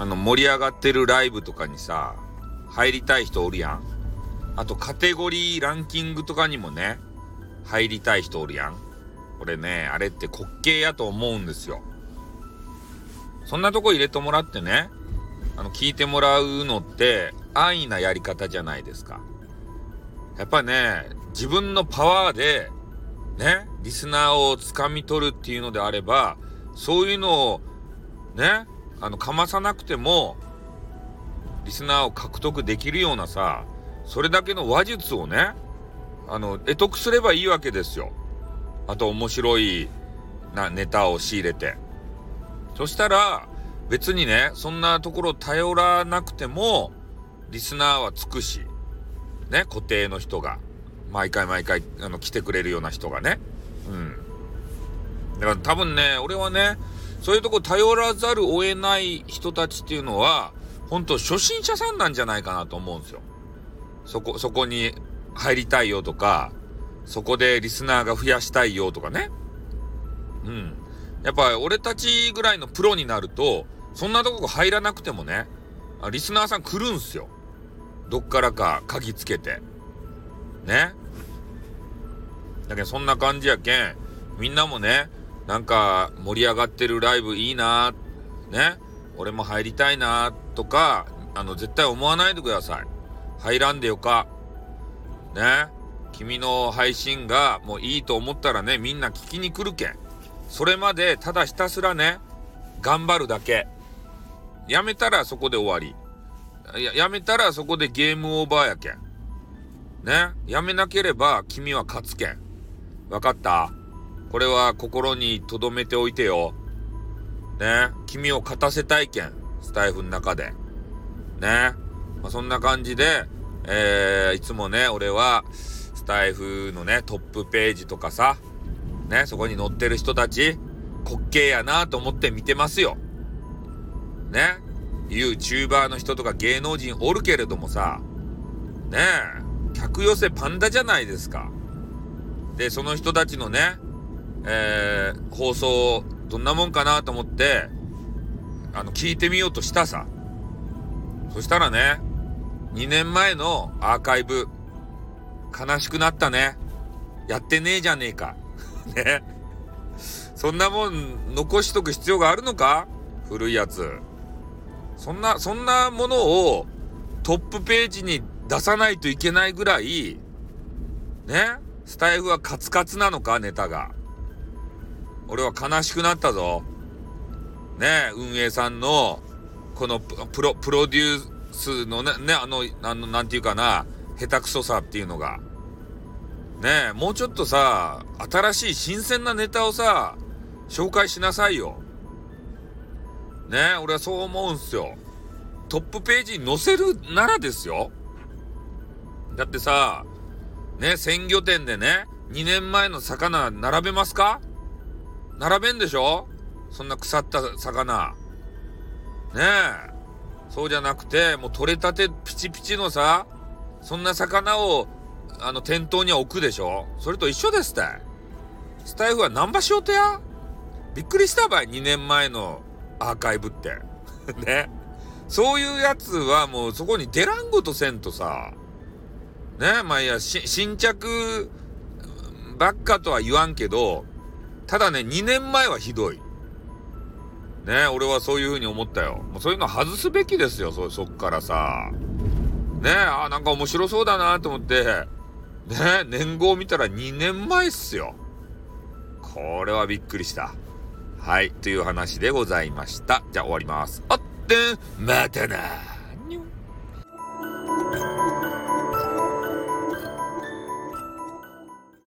あの、盛り上がってるライブとかにさ、入りたい人おるやん。あと、カテゴリーランキングとかにもね、入りたい人おるやん。俺ね、あれって滑稽やと思うんですよ。そんなとこ入れてもらってね、あの、聞いてもらうのって、安易なやり方じゃないですか。やっぱね、自分のパワーで、ね、リスナーを掴み取るっていうのであれば、そういうのを、ね、あの、かまさなくても、リスナーを獲得できるようなさ、それだけの話術をね、あの、得得すればいいわけですよ。あと面白いなネタを仕入れて。そしたら、別にね、そんなところ頼らなくても、リスナーはつくし、ね、固定の人が、毎回毎回、あの、来てくれるような人がね。うん。だから多分ね、俺はね、そういうとこ頼らざるを得ない人たちっていうのは、本当初心者さんなんじゃないかなと思うんですよ。そこ、そこに入りたいよとか、そこでリスナーが増やしたいよとかね。うん。やっぱ俺たちぐらいのプロになると、そんなとこ入らなくてもね、リスナーさん来るんすよ。どっからか鍵つけて。ね。だけどそんな感じやけん、みんなもね、なんか盛り上がってるライブいいなね？俺も入りたいなとか、あの、絶対思わないでください。入らんでよか。ね？君の配信がもういいと思ったらね、みんな聞きに来るけん。それまでただひたすらね、頑張るだけ。やめたらそこで終わり。や、やめたらそこでゲームオーバーやけん。ね？やめなければ君は勝つけん。わかった？これは心に留めておいてよ。ね。君を勝たせたいけん。スタイフの中で。ね。まあ、そんな感じで、えー、いつもね、俺は、スタイフのね、トップページとかさ、ね、そこに載ってる人たち、滑稽やなと思って見てますよ。ね。YouTuber の人とか芸能人おるけれどもさ、ねえ、客寄せパンダじゃないですか。で、その人たちのね、えー、放送、どんなもんかなと思って、あの、聞いてみようとしたさ。そしたらね、2年前のアーカイブ、悲しくなったね。やってねえじゃねえか。ね。そんなもん残しとく必要があるのか？古いやつ。そんな、そんなものをトップページに出さないといけないぐらい、ねスタイフはカツカツなのかネタが。俺は悲しくなったぞ。ね運営さんの、このプロ、プロデュースのね、ね、あの、あの、なんていうかな、下手くそさっていうのが。ね、もうちょっとさ、新しい新鮮なネタをさ、紹介しなさいよ。ね、俺はそう思うんすよ。トップページに載せるならですよ。だってさ、ね、鮮魚店でね、2年前の魚並べますか？並べんでしょ？そんな腐った魚。ねえ。そうじゃなくて、もう取れたてピチピチのさ、そんな魚を、あの、店頭に置くでしょ？それと一緒ですって。スタイフは何場しようとや？びっくりしたばい、2年前のアーカイブって。ね。そういうやつはもうそこに出らんごとせんとさ、ね、まあいや、新着ばっかとは言わんけど、ただね、2年前はひどい。ね俺はそういう風に思ったよ。もうそういうの外すべきですよ、そ、そっからさ。ねあ、なんか面白そうだなと思って、ね年号見たら2年前っすよ。これはびっくりした。はい、という話でございました。じゃあ終わります。あってん、またな